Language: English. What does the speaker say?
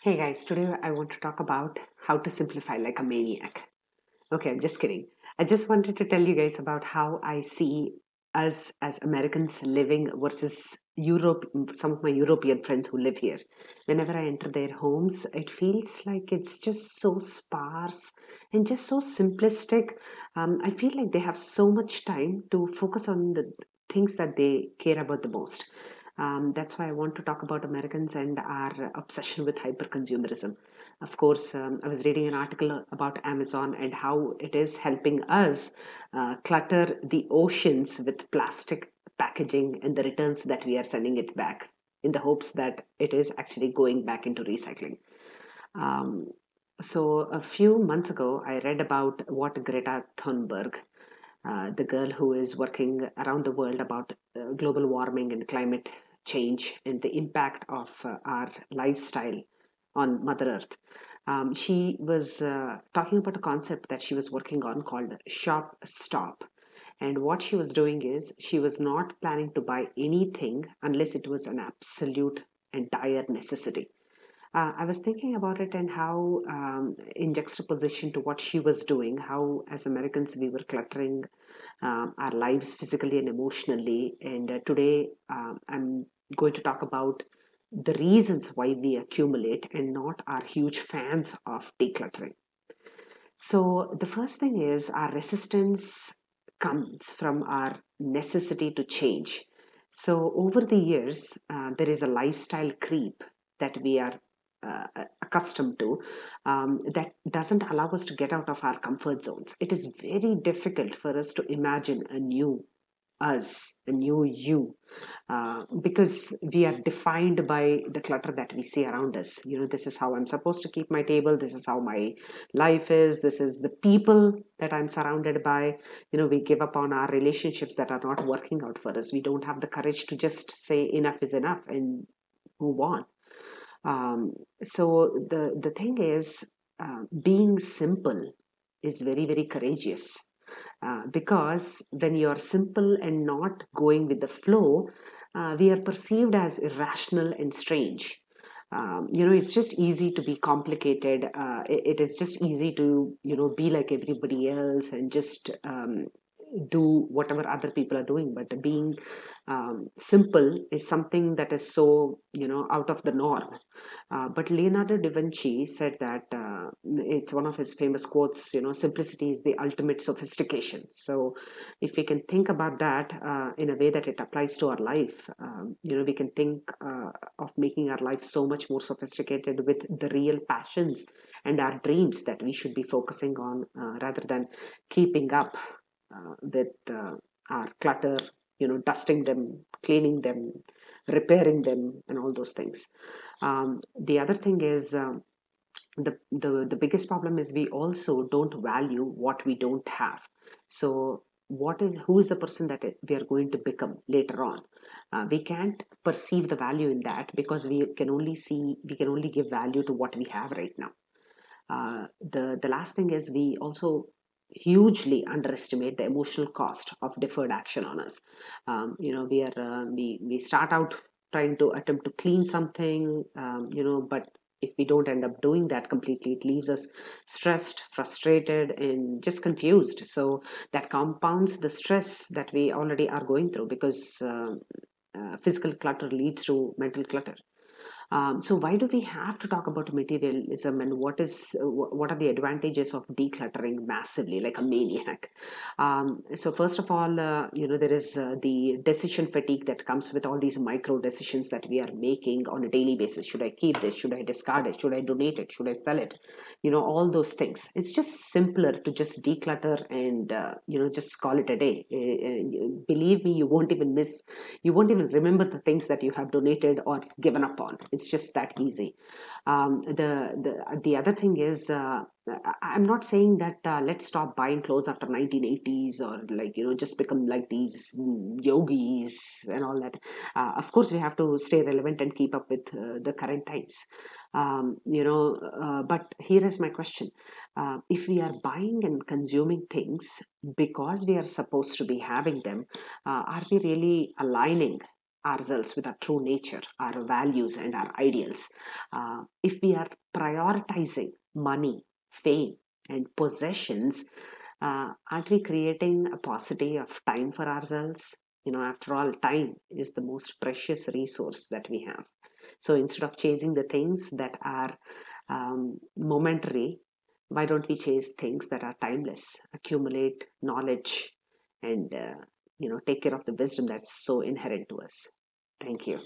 Hey guys, today I want to talk about how to simplify like a maniac. Okay, I'm just kidding. I just wanted to tell you guys about how I see us as Americans living versus Europe, some of my European friends who live here. Whenever I enter their homes, it feels like it's just so sparse and just so simplistic. Um, I feel like they have so much time to focus on the things that they care about the most. Um, that's why I want to talk about Americans and our obsession with hyperconsumerism. Of course, um, I was reading an article about Amazon and how it is helping us uh, clutter the oceans with plastic packaging and the returns that we are sending it back in the hopes that it is actually going back into recycling. Um, so, a few months ago, I read about what Greta Thunberg, uh, the girl who is working around the world about uh, global warming and climate change and the impact of uh, our lifestyle on Mother Earth. Um, she was uh, talking about a concept that she was working on called Shop Stop. And what she was doing is she was not planning to buy anything unless it was an absolute and dire necessity. Uh, I was thinking about it and how, um, in juxtaposition to what she was doing, how as Americans we were cluttering um, our lives physically and emotionally. And uh, today um, I'm going to talk about the reasons why we accumulate and not are huge fans of decluttering. So, the first thing is our resistance comes from our necessity to change. So, over the years, uh, there is a lifestyle creep that we are uh, accustomed to um, that doesn't allow us to get out of our comfort zones. It is very difficult for us to imagine a new us, a new you, uh, because we are defined by the clutter that we see around us. You know, this is how I'm supposed to keep my table, this is how my life is, this is the people that I'm surrounded by. You know, we give up on our relationships that are not working out for us. We don't have the courage to just say enough is enough and move on. Um, so the the thing is, uh, being simple is very very courageous uh, because when you are simple and not going with the flow, uh, we are perceived as irrational and strange. Um, you know, it's just easy to be complicated. Uh, it, it is just easy to, you know, be like everybody else and just um, do whatever other people are doing but being um, simple is something that is so you know out of the norm uh, but leonardo da vinci said that uh, it's one of his famous quotes you know simplicity is the ultimate sophistication. So if we can think about that uh, in a way that it applies to our life um, you know we can think uh, of making our life so much more sophisticated with the real passions and our dreams that we should be focusing on uh, rather than keeping up uh, with our clutter, you know, dusting them, cleaning them, repairing them, and all those things. Um, the other thing is um, the, the the biggest problem is we also don't value what we don't have. So what is who is the person that we are going to become later on uh, we can't perceive the value in that because we can only see we can only give value to what we have right now uh, the the last thing is we also hugely underestimate the emotional cost of deferred action on us. Um, you know we are uh, we we start out trying to attempt to clean something um, you know but if we don't end up doing that completely it leaves us stressed frustrated and just confused. So that compounds the stress that we already are going through because uh, uh, physical clutter leads to mental clutter um, so why do we have to talk about materialism and what is what are the advantages of decluttering massively like a maniac? Um, so first of all, uh, you know there is uh, the decision fatigue that comes with all these micro decisions that we are making on a daily basis. Should I keep this? Should I discard it? Should I donate it? Should I sell it? You know all those things. It's just simpler to just declutter and uh, you know just call it a day. Uh, believe me, you won't even miss. You won't even remember the things that you have donated or given up on just that easy. Um, the, the the other thing is uh, i'm not saying that uh, let's stop buying clothes after 1980s or like you know just become like these yogis and all that. Uh, of course we have to stay relevant and keep up with uh, the current times. Um, you know uh, but here is my question. Uh, if we are buying and consuming things because we are supposed to be having them are we really aligning ourselves with our true nature, our values, and our ideals, uh, if we are prioritizing money, fame, and possessions, uh, aren't we creating a paucity of time for ourselves? You know, after all, time is the most precious resource that we have. So instead of chasing the things that are um, momentary, why don't we chase things that are timeless, accumulate knowledge, and uh, you know take care of the wisdom that's so inherent to us? Thank you.